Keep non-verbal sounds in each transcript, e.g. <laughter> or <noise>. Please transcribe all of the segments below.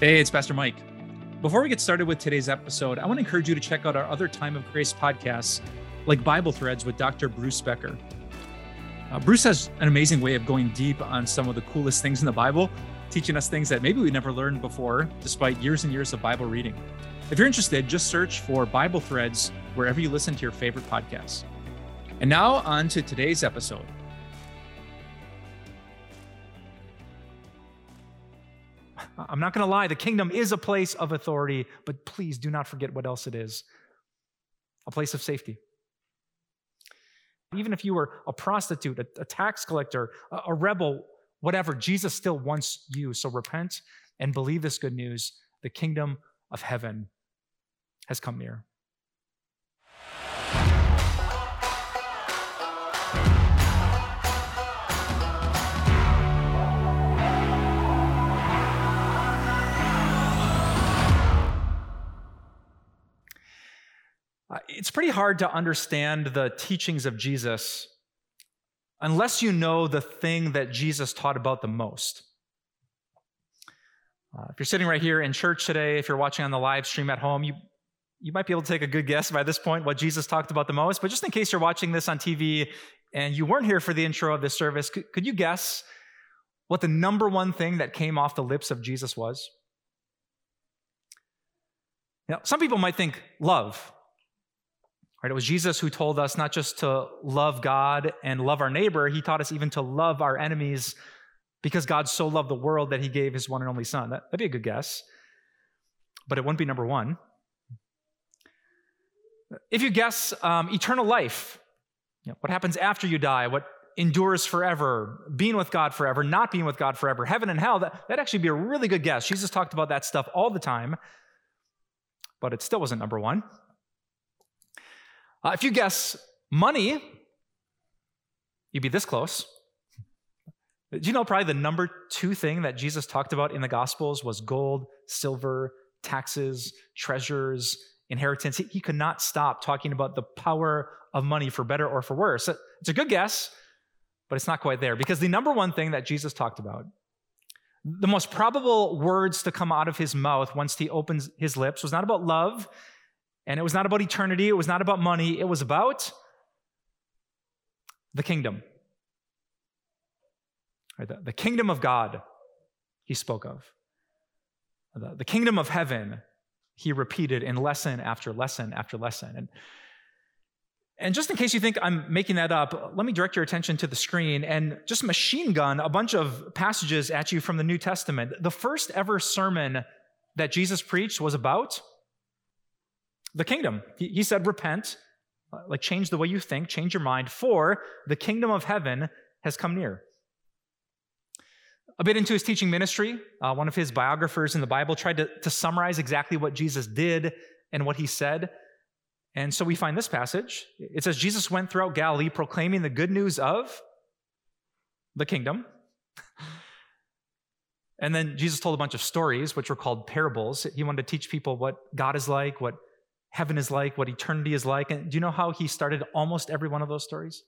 Hey, it's Pastor Mike. Before we get started with today's episode, I want to encourage you to check out our other Time of Grace podcasts, like Bible Threads with Dr. Bruce Becker. Uh, Bruce has an amazing way of going deep on some of the coolest things in the Bible, teaching us things that maybe we never learned before, despite years and years of Bible reading. If you're interested, just search for Bible Threads wherever you listen to your favorite podcasts. And now, on to today's episode. I'm not going to lie, the kingdom is a place of authority, but please do not forget what else it is a place of safety. Even if you were a prostitute, a, a tax collector, a, a rebel, whatever, Jesus still wants you. So repent and believe this good news. The kingdom of heaven has come near. Pretty hard to understand the teachings of Jesus unless you know the thing that Jesus taught about the most. Uh, if you're sitting right here in church today, if you're watching on the live stream at home, you, you might be able to take a good guess by this point what Jesus talked about the most. But just in case you're watching this on TV and you weren't here for the intro of this service, could, could you guess what the number one thing that came off the lips of Jesus was? Now, some people might think love. Right? It was Jesus who told us not just to love God and love our neighbor, he taught us even to love our enemies because God so loved the world that he gave his one and only son. That, would be a good guess. But it wouldn't be number one. If you guess um, eternal life, you know, what happens after you die, what endures forever, being with God forever, not being with God forever, heaven and hell, that, that'd actually be a really good guess. Jesus talked about that stuff all the time, but it still wasn't number one. Uh, if you guess money, you'd be this close. Do you know probably the number two thing that Jesus talked about in the Gospels was gold, silver, taxes, treasures, inheritance? He, he could not stop talking about the power of money for better or for worse. It's a good guess, but it's not quite there because the number one thing that Jesus talked about, the most probable words to come out of his mouth once he opens his lips, was not about love and it was not about eternity, it was not about money, it was about the kingdom. The, the kingdom of God, he spoke of. The, the kingdom of heaven, he repeated in lesson after lesson after lesson. And, and just in case you think I'm making that up, let me direct your attention to the screen and just machine gun a bunch of passages at you from the New Testament. The first ever sermon that Jesus preached was about the kingdom. He, said, repent, uh, like change the way you think, change your mind, for the kingdom of heaven has come near. A bit into his teaching ministry, uh, one of his biographers in the Bible tried to, to summarize exactly what Jesus did and what he said. And so we find this passage. It says, Jesus went throughout Galilee proclaiming the good news of the kingdom. <laughs> and then Jesus told a bunch of stories, which were called parables. He wanted to teach people what God is like, what heaven is like, what eternity is like. And do you know how he started almost every one of those stories?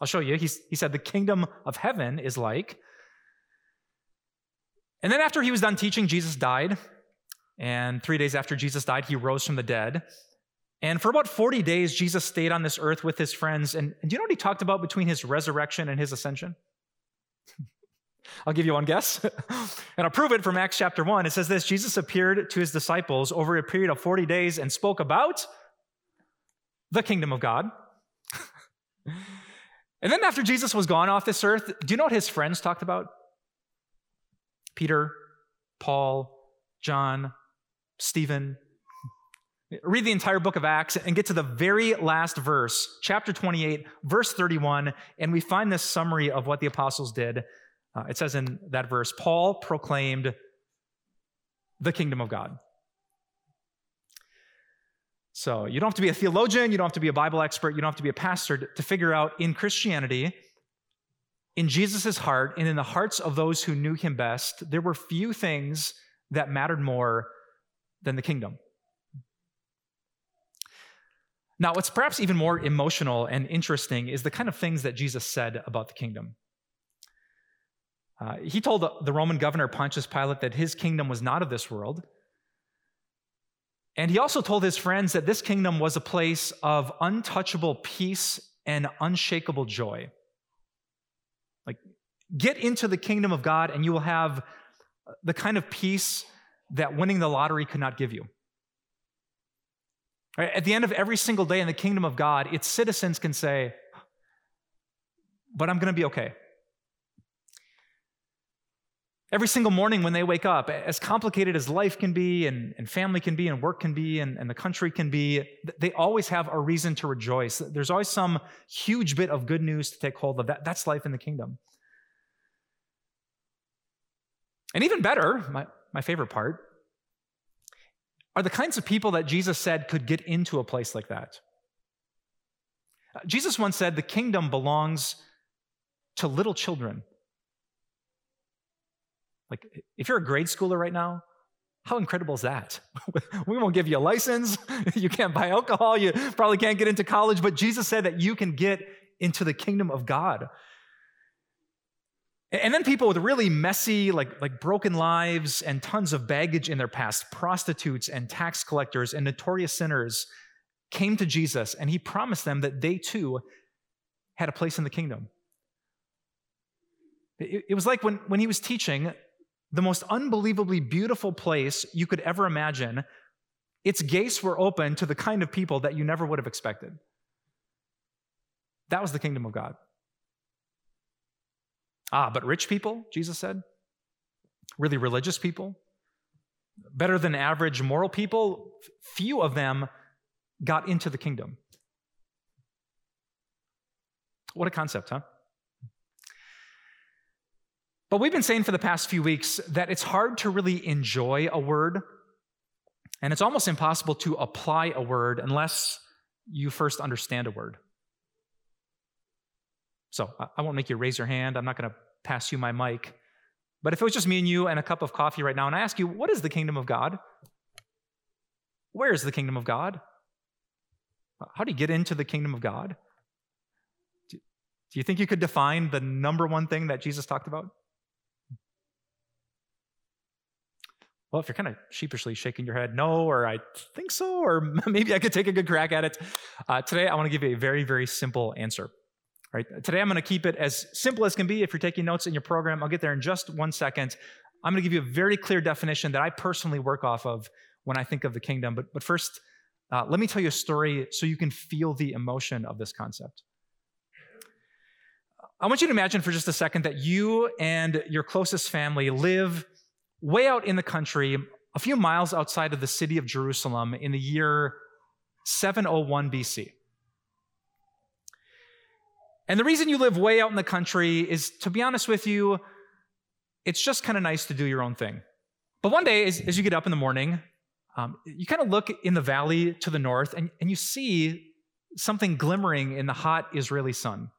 I'll show you. He's, he said, The kingdom of heaven is like. And then after he was done teaching, Jesus died. And three days after Jesus died, he rose from the dead. And for about 40 days, Jesus stayed on this earth with his friends. And, and do you know what he talked about between his resurrection and his ascension? <laughs> I'll give you one guess. <laughs> and I'll prove it from Acts chapter 1. It says this Jesus appeared to his disciples over a period of 40 days and spoke about the kingdom of God. <laughs> and then after Jesus was gone off this earth, do you know what his friends talked about? Peter, Paul, John, Stephen. Read the entire book of Acts and get to the very last verse, chapter 28, verse 31, and we find this summary of what the apostles did. Uh, it says in that verse, Paul proclaimed the kingdom of God. So you don't have to be a theologian, you don't have to be a Bible expert, you don't have to be a pastor to, to figure out in Christianity, in Jesus' heart, and in the hearts of those who knew him best, there were few things that mattered more than the kingdom. Now, what's perhaps even more emotional and interesting is the kind of things that Jesus said about the kingdom. Uh, he told the Roman governor Pontius Pilate that his kingdom was not of this world. And he also told his friends that this kingdom was a place of untouchable peace and unshakable joy. Like, get into the kingdom of God, and you will have the kind of peace that winning the lottery could not give you. Right? At the end of every single day in the kingdom of God, its citizens can say, But I'm going to be okay. Every single morning when they wake up, as complicated as life can be, and, and family can be, and work can be, and, and the country can be, they always have a reason to rejoice. There's always some huge bit of good news to take hold of. That, that's life in the kingdom. And even better, my, my favorite part, are the kinds of people that Jesus said could get into a place like that. Uh, Jesus once said, The kingdom belongs to little children. Like, if you're a grade schooler right now, how incredible is that? <laughs> we won't give you a license. <laughs> you can't buy alcohol. You probably can't get into college. But Jesus said that you can get into the kingdom of God. And then people with really messy, like, like broken lives and tons of baggage in their past, prostitutes and tax collectors and notorious sinners, came to Jesus and he promised them that they too had a place in the kingdom. It, it was like when, when he was teaching, the most unbelievably beautiful place you could ever imagine, its gates were open to the kind of people that you never would have expected. That was the kingdom of God. Ah, but rich people, Jesus said, really religious people, better than average moral people, few of them got into the kingdom. What a concept, huh? But we've been saying for the past few weeks that it's hard to really enjoy a word, and it's almost impossible to apply a word unless you first understand a word. So I won't make you raise your hand. I'm not going to pass you my mic. But if it was just me and you and a cup of coffee right now, and I ask you, what is the kingdom of God? Where is the kingdom of God? How do you get into the kingdom of God? Do you think you could define the number one thing that Jesus talked about? Well, if you're kind of sheepishly shaking your head, no, or I think so, or <laughs> maybe I could take a good crack at it. Uh, today, I want to give you a very, very simple answer. Right? Today, I'm going to keep it as simple as can be. If you're taking notes in your program, I'll get there in just one second. I'm going to give you a very clear definition that I personally work off of when I think of the kingdom. But, but first, uh, let me tell you a story so you can feel the emotion of this concept. I want you to imagine for just a second that you and your closest family live way out in the country, a few miles outside of the city of Jerusalem in the year 701 BC. And the reason you live way out in the country is, to be honest with you, it's just kind of nice to do your own thing. But one day, as, as you get up in the morning, um, you kind of look in the valley to the north and, and you see something glimmering in the hot Israeli sun.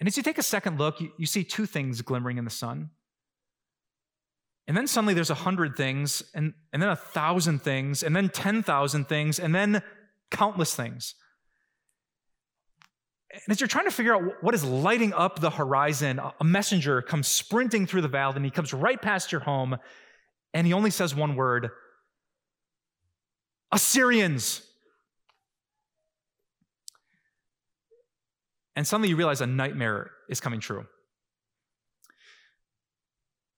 And as you take a second look, you, you see two things glimmering in the sun. And then suddenly there's a hundred things, and, and then a thousand things, and then 10,000 things, and then countless things. And as you're trying to figure out what is lighting up the horizon, a messenger comes sprinting through the valley, and he comes right past your home, and he only says one word Assyrians. And suddenly you realize a nightmare is coming true.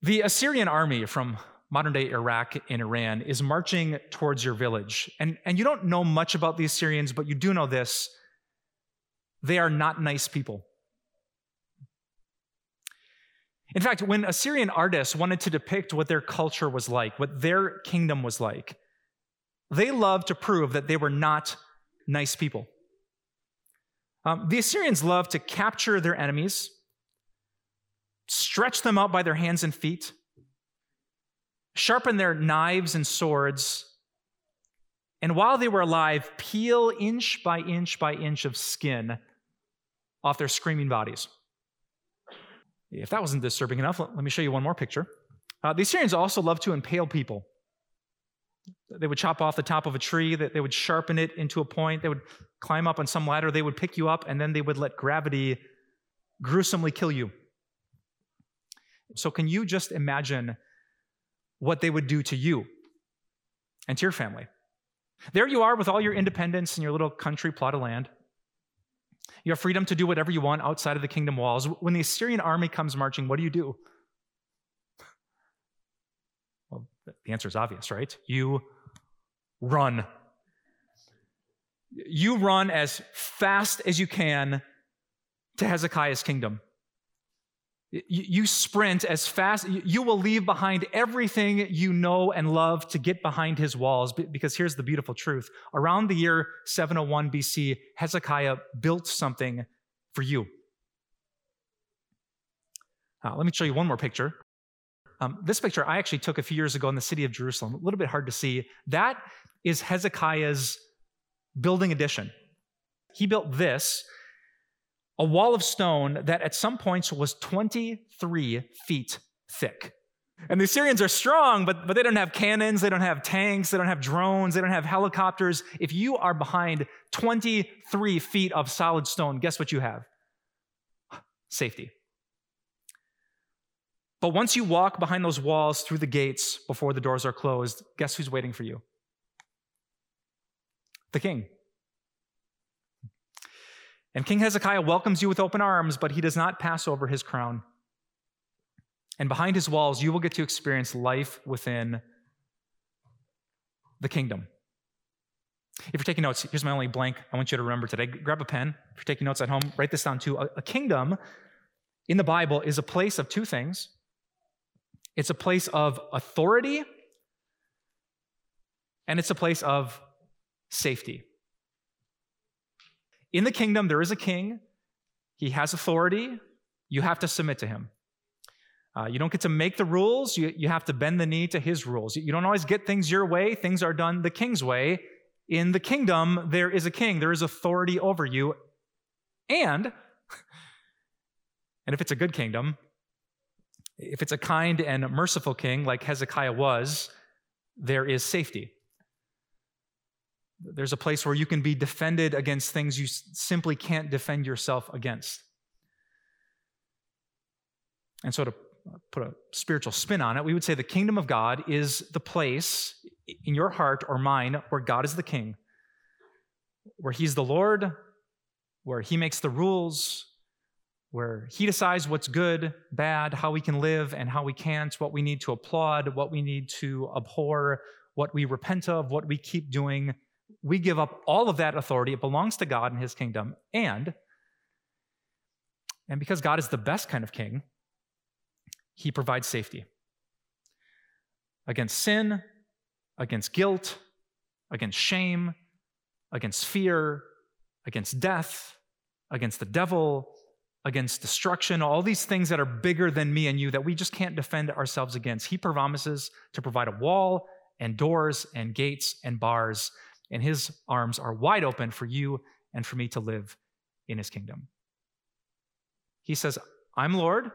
The Assyrian army from modern day Iraq and Iran is marching towards your village. And, and you don't know much about the Assyrians, but you do know this they are not nice people. In fact, when Assyrian artists wanted to depict what their culture was like, what their kingdom was like, they loved to prove that they were not nice people. Um, the Assyrians loved to capture their enemies, stretch them out by their hands and feet, sharpen their knives and swords, and while they were alive, peel inch by inch by inch of skin off their screaming bodies. If that wasn't disturbing enough, let me show you one more picture. Uh, the Assyrians also loved to impale people. They would chop off the top of a tree, that they would sharpen it into a point, they would climb up on some ladder, they would pick you up, and then they would let gravity gruesomely kill you. So, can you just imagine what they would do to you and to your family? There you are with all your independence and your little country plot of land. You have freedom to do whatever you want outside of the kingdom walls. When the Assyrian army comes marching, what do you do? Well, the answer is obvious, right? You run. You run as fast as you can to Hezekiah's kingdom. You sprint as fast, you will leave behind everything you know and love to get behind his walls. Because here's the beautiful truth around the year 701 BC, Hezekiah built something for you. Uh, let me show you one more picture. Um, this picture I actually took a few years ago in the city of Jerusalem, a little bit hard to see. That is Hezekiah's building addition. He built this a wall of stone that at some points was 23 feet thick. And the Assyrians are strong, but, but they don't have cannons, they don't have tanks, they don't have drones, they don't have helicopters. If you are behind 23 feet of solid stone, guess what you have? Safety. But once you walk behind those walls through the gates before the doors are closed, guess who's waiting for you? The king. And King Hezekiah welcomes you with open arms, but he does not pass over his crown. And behind his walls, you will get to experience life within the kingdom. If you're taking notes, here's my only blank I want you to remember today. Grab a pen. If you're taking notes at home, write this down too. A, kingdom in the Bible is a place of two things it's a place of authority, and it's a place of safety. In the kingdom, there is a king, he has authority, you have to submit to him. Uh, you don't get to make the rules, you, you have to bend the knee to his rules. You don't always get things your way, things are done the king's way. In the kingdom, there is a king, there is authority over you. And, <laughs> and if it's a good kingdom, if it's a kind and merciful king like Hezekiah was, there is safety. There's a place where you can be defended against things you simply can't defend yourself against. And so, to put a spiritual spin on it, we would say the kingdom of God is the place in your heart or mine where God is the king, where He's the Lord, where He makes the rules, where He decides what's good, bad, how we can live, and how we can't, what we need to applaud, what we need to abhor, what we repent of, what we keep doing we give up all of that authority. It belongs to God and his kingdom. And, and because God is the best kind of king, he provides safety against sin, against guilt, against shame, against fear, against death, against the devil, against destruction, all these things that are bigger than me and you that we just can't defend ourselves against. He promises to provide a wall and doors and gates and bars and his arms are wide open for you and for me to live in his kingdom. He says, I'm Lord.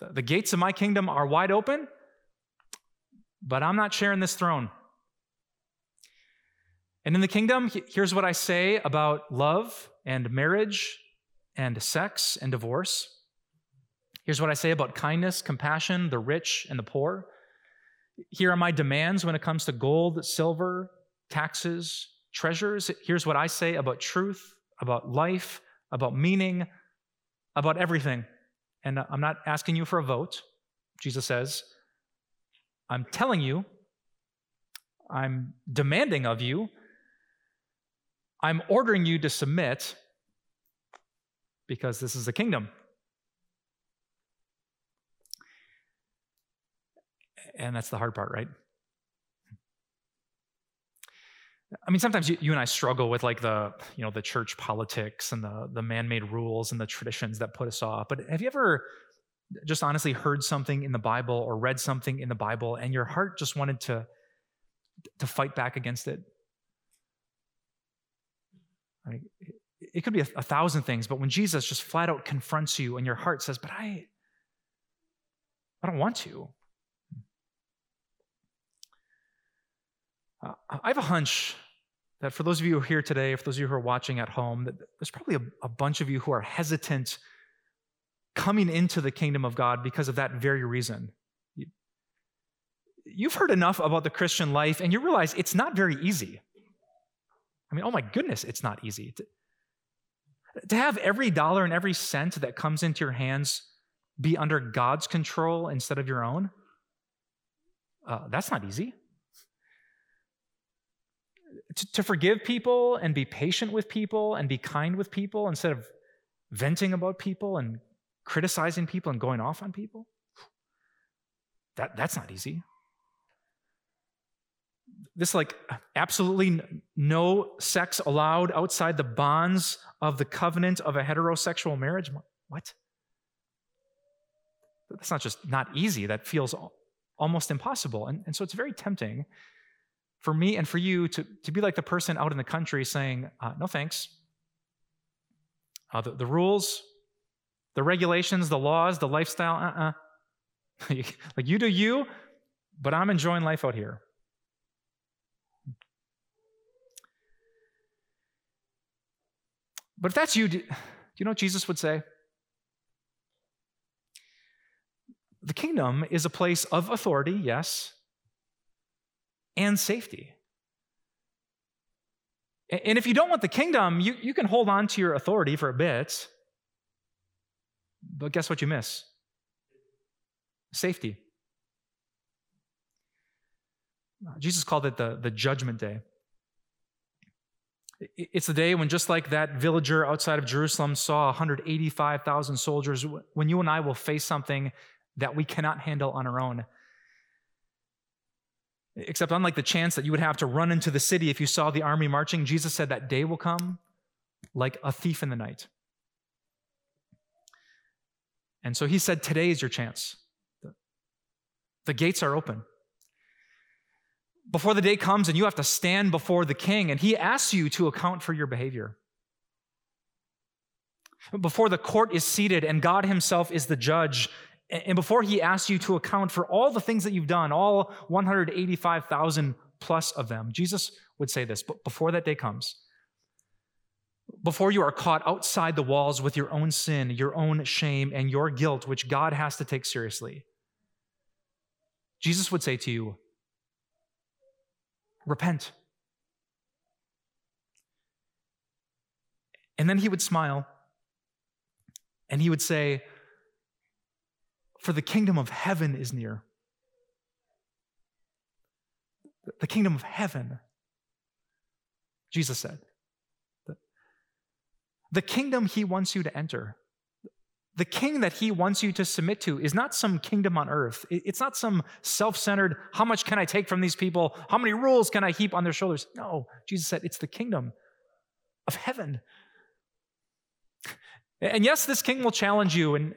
The gates of my kingdom are wide open, but I'm not sharing this throne. And in the kingdom, here's what I say about love and marriage and sex and divorce. Here's what I say about kindness, compassion, the rich and the poor. Here are my demands when it comes to gold, silver, taxes, treasures. Here's what I say about truth, about life, about meaning, about everything. And I'm not asking you for a vote. Jesus says, I'm telling you, I'm demanding of you, I'm ordering you to submit because this is the kingdom. And that's the hard part, right? I mean, sometimes you, you, and I struggle with like the, you know, the church politics and the, the man-made rules and the traditions that put us off. But have you ever just honestly heard something in the Bible or read something in the Bible and your heart just wanted to, to fight back against it? I mean, it could be a, a thousand things, but when Jesus just flat out confronts you and your heart says, but I, I don't want to. Uh, I have a hunch that for those of you who are here today, for those of you who are watching at home, that there's probably a, a bunch of you who are hesitant coming into the kingdom of God because of that very reason. You've heard enough about the Christian life and you realize it's not very easy. I mean, oh my goodness, it's not easy. To, have every dollar and every cent that comes into your hands be under God's control instead of your own, uh, that's not easy. To, to forgive people and be patient with people and be kind with people instead of venting about people and criticizing people and going off on people, that, that's not easy. This, like, absolutely no sex allowed outside the bonds of the covenant of a heterosexual marriage. What? That's not just not easy, that feels almost impossible. And, and so it's very tempting for me and for you to, to be like the person out in the country saying, uh, no thanks. Uh, the, the rules, the regulations, the laws, the lifestyle, uh uh-uh. uh <laughs> like you do you, but I'm enjoying life out here. But if that's you, do you know what Jesus would say? The kingdom is a place of authority, yes, and safety. And if you don't want the kingdom, you, you can hold on to your authority for a bit. But guess what you miss? Safety. Uh, Jesus called it the, the judgment day. It's the day when, just like that villager outside of Jerusalem saw 185,000 soldiers, when you and I will face something that we cannot handle on our own. Except, unlike the chance that you would have to run into the city if you saw the army marching, Jesus said that day will come like a thief in the night. And so he said, Today is your chance. The gates are open. Before the day comes and you have to stand before the king, and he asks you to account for your behavior. Before the court is seated and God himself is the judge, and before he asks you to account for all the things that you've done, all 185,000 plus of them, Jesus would say this, but before that day comes, before you are caught outside the walls with your own sin, your own shame, and your guilt, which God has to take seriously, Jesus would say to you, Repent. And then he would smile and he would say, For the kingdom of heaven is near. The kingdom of heaven, Jesus said. The kingdom he wants you to enter, the king that he wants you to submit to is not some kingdom on earth. It's not some self centered, how much can I take from these people? How many rules can I heap on their shoulders? No, Jesus said it's the kingdom of heaven. <laughs> And yes, this king will challenge you, and,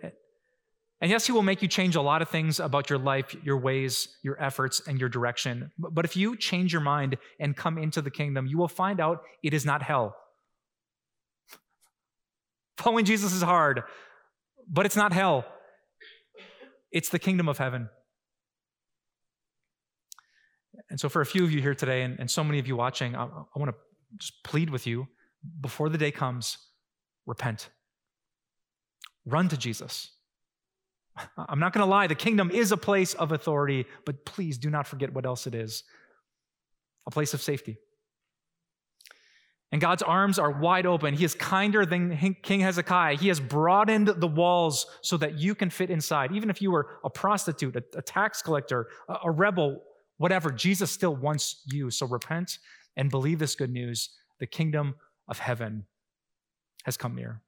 and yes, he will make you change a lot of things about your life, your ways, your efforts, and your direction. But if you change your mind and come into the kingdom, you will find out it is not hell. <laughs> Following Jesus is hard, but it's not hell. It's the kingdom of heaven. And so, for a few of you here today, and, and so many of you watching, I, I want to just plead with you before the day comes, repent. Run to Jesus. <laughs> I'm not going to lie, the kingdom is a place of authority, but please do not forget what else it is a place of safety. And God's arms are wide open. He is kinder than King Hezekiah. He has broadened the walls so that you can fit inside. Even if you were a prostitute, a, a tax collector, a, a rebel, whatever, Jesus still wants you. So repent and believe this good news. The kingdom of heaven has come near.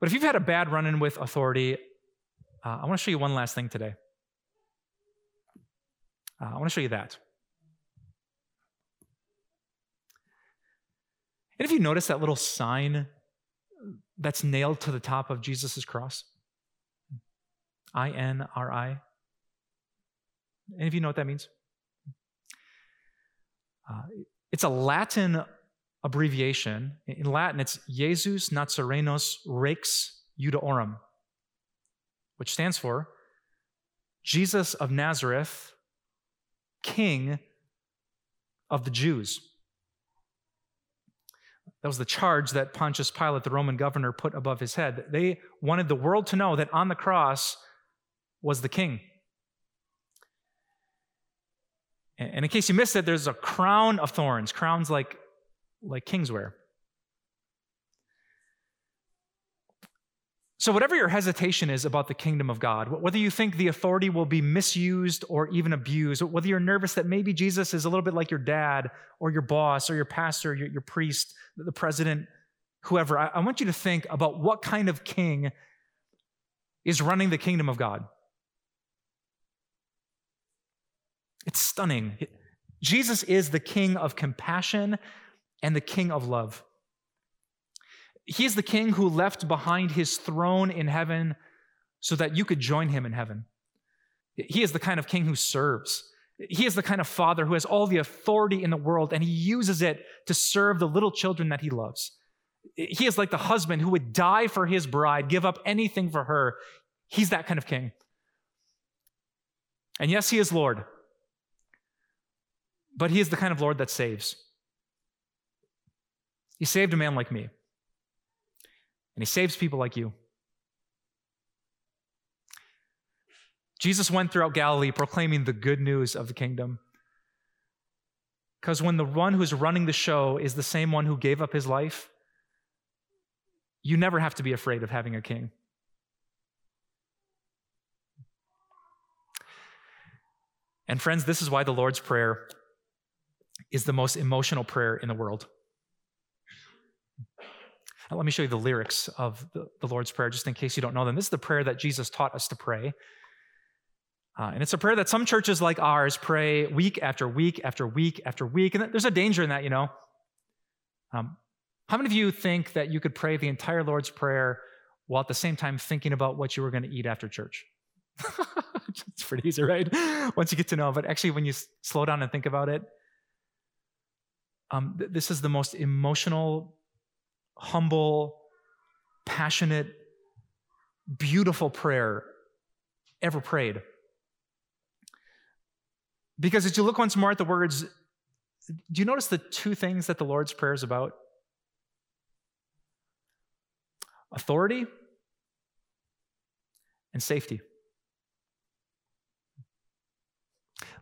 But if you've had a bad run in with authority, uh, I want to show you one last thing today. Uh, I want to show you that. And if you notice that little sign that's nailed to the top of Jesus' cross? I N R I. Any of you know what that means? Uh, it's a Latin abbreviation. In Latin, it's Jesus Nazarenus Rex Judaeorum, which stands for Jesus of Nazareth, King of the Jews. That was the charge that Pontius Pilate, the Roman governor, put above his head. They wanted the world to know that on the cross was the king. And in case you missed it, there's a crown of thorns, crowns like, like kings wear. So, whatever your hesitation is about the kingdom of God, whether you think the authority will be misused or even abused, whether you're nervous that maybe Jesus is a little bit like your dad or your boss or your pastor, your, your priest, the president, whoever, I, I want you to think about what kind of king is running the kingdom of God. It's stunning. Jesus is the king of compassion and the king of love. He is the king who left behind his throne in heaven so that you could join him in heaven. He is the kind of king who serves. He is the kind of father who has all the authority in the world and he uses it to serve the little children that he loves. He is like the husband who would die for his bride, give up anything for her. He's that kind of king. And yes, he is Lord, but he is the kind of Lord that saves. He saved a man like me. And he saves people like you. Jesus went throughout Galilee proclaiming the good news of the kingdom. Because when the one who's running the show is the same one who gave up his life, you never have to be afraid of having a king. And friends, this is why the Lord's Prayer is the most emotional prayer in the world. Now, let me show you the lyrics of the, the, Lord's Prayer, just in case you don't know them. This is the prayer that Jesus taught us to pray. Uh, and it's a prayer that some churches like ours pray week after week after week after week. And there's a danger in that, you know. Um, how many of you think that you could pray the entire Lord's Prayer while at the same time thinking about what you were going to eat after church? <laughs> it's pretty easy, right? Once you get to know. But actually, when you slow down and think about it, um, th- this is the most emotional humble, passionate, beautiful prayer ever prayed. Because as you look once more at the words, do you notice the two things that the Lord's Prayer is about? Authority and safety.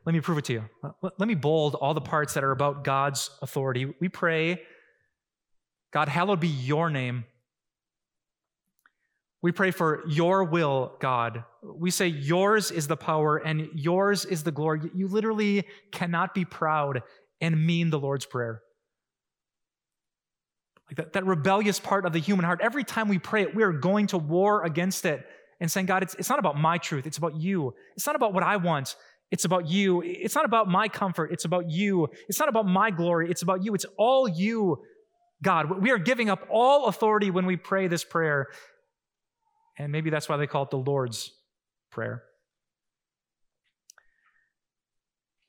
Let me prove it to you. Let me bold all the parts that are about God's authority. We pray God, hallowed be your name. We pray for your will, God. We say yours is the power and yours is the glory. You literally cannot be proud and mean the Lord's Prayer. Like that, that rebellious part of the human heart, every time we pray it, we are going to war against it and saying, God, it's, it's not about my truth, it's about you. It's not about what I want, it's about you. It's not about my comfort, it's about you. It's not about my glory, it's about you. It's all you, God. We are giving up all authority when we pray this prayer. And maybe that's why they call it the Lord's Prayer.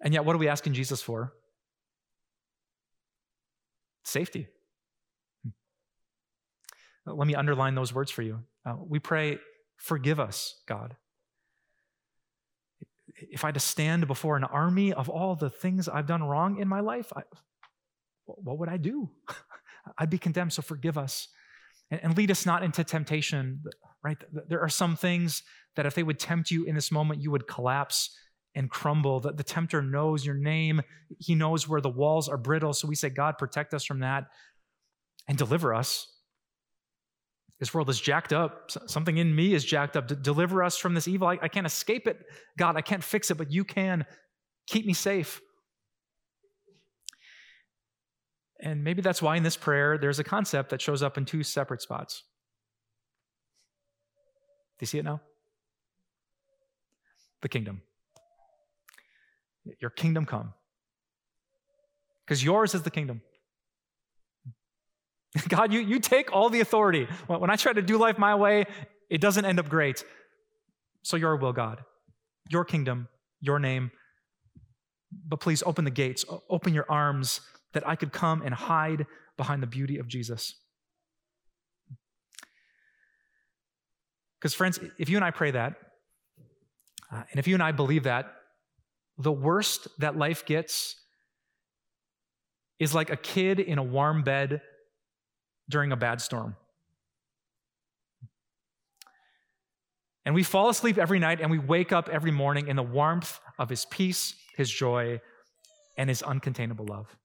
And yet, what are we asking Jesus for? Safety. Hmm. Let me underline those words for you. Uh, we pray, forgive us, God. If I had to stand before an army of all the things I've done wrong in my life, I, what would I do? <laughs> I'd be condemned, so forgive us. And, and lead us not into temptation, right? There are some things that if they would tempt you in this moment, you would collapse and crumble. That the tempter knows your name, he knows where the walls are brittle. So we say, God, protect us from that and deliver us. This world is jacked up. Something in me is jacked up. deliver us from this evil. I, I can't escape it. God, I can't fix it, but you can. Keep me safe. And maybe that's why in this prayer there's a concept that shows up in two separate spots. Do you see it now? The kingdom. Your kingdom come. Because yours is the kingdom. <laughs> God, you, you take all the authority. When I try to do life my way, it doesn't end up great. So, your will, God, your kingdom, your name. But please open the gates, open your arms that I could come and hide behind the beauty of Jesus. Because, friends, if you and I pray that, uh, and if you and I believe that, the worst that life gets is like a kid in a warm bed during a bad storm. And we fall asleep every night and we wake up every morning in the warmth of his peace, his joy, and his uncontainable love.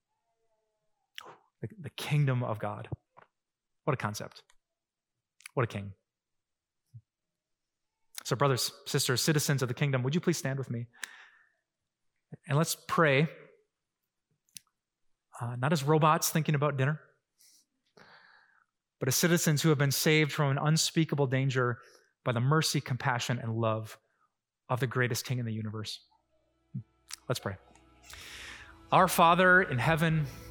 The, the kingdom of God. What a concept. What a king. So, brothers, sisters, citizens of the kingdom, would you please stand with me? And let's pray, uh, not as robots thinking about dinner, but as citizens who have been saved from an unspeakable danger by the mercy, compassion, and love of the greatest king in the universe. Let's pray. Our Father in heaven,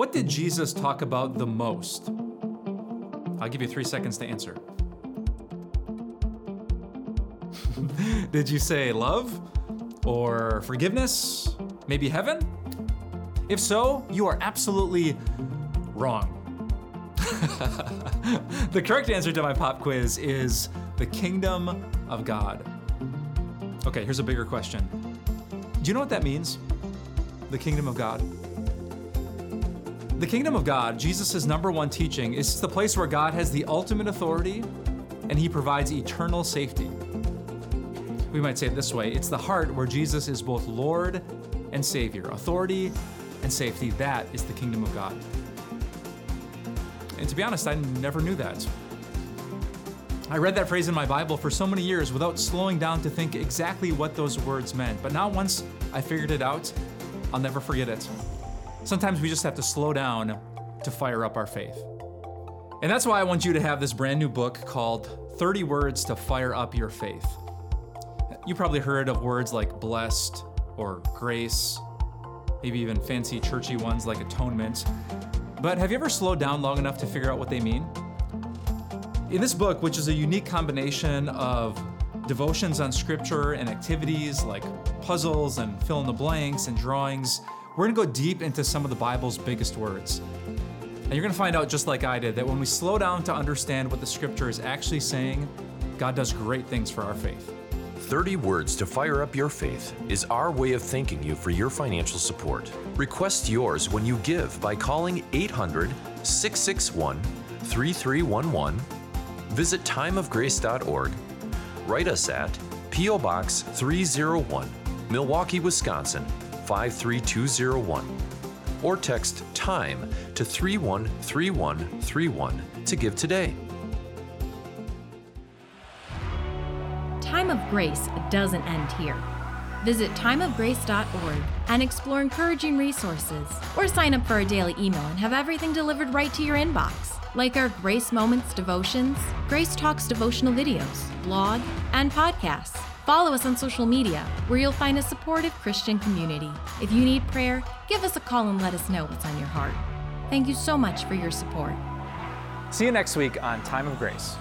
What did Jesus talk about the most? I'll give you three seconds to answer. <laughs> Did you say love? Or forgiveness? Maybe heaven? If so, you are absolutely wrong. <laughs> the correct answer to my pop quiz is the kingdom of God. Okay, here's a bigger question. Do you know what that means? The kingdom of God. The kingdom of God, Jesus' number one teaching, is the place where God has the ultimate authority and he provides eternal safety we might say it this way it's the heart where Jesus is both Lord and Savior. Authority and safety, that is the kingdom of God. And to be honest, I never knew that. I read that phrase in my Bible for so many years without slowing down to think exactly what those words meant. But now, once I figured it out, I'll never forget it. Sometimes we just have to slow down to fire up our faith. And that's why I want you to have this brand new book called 30 Words to Fire Up Your Faith. You probably heard of words like blessed or grace, maybe even fancy churchy ones like atonement. But have you ever slowed down long enough to figure out what they mean? In this book, which is a unique combination of devotions on scripture and activities like puzzles and fill in the blanks and drawings, we're going to go deep into some of the Bible's biggest words. And you're going to find out, just like I did, that when we slow down to understand what the scripture is actually saying, God does great things for our faith. 30 Words to Fire Up Your Faith is our way of thanking you for your financial support. Request yours when you give by calling 800 661 3311, visit timeofgrace.org, write us at P.O. Box 301, Milwaukee, Wisconsin 53201, or text TIME to 313131 to give today. Time of Grace doesn't end here. Visit timeofgrace.org and explore encouraging resources, or sign up for a daily email and have everything delivered right to your inbox, like our Grace Moments devotions, Grace Talks devotional videos, blog, and podcasts. Follow us on social media, where you'll find a supportive Christian community. If you need prayer, give us a call and let us know what's on your heart. Thank you so much for your support. See you next week on Time of Grace.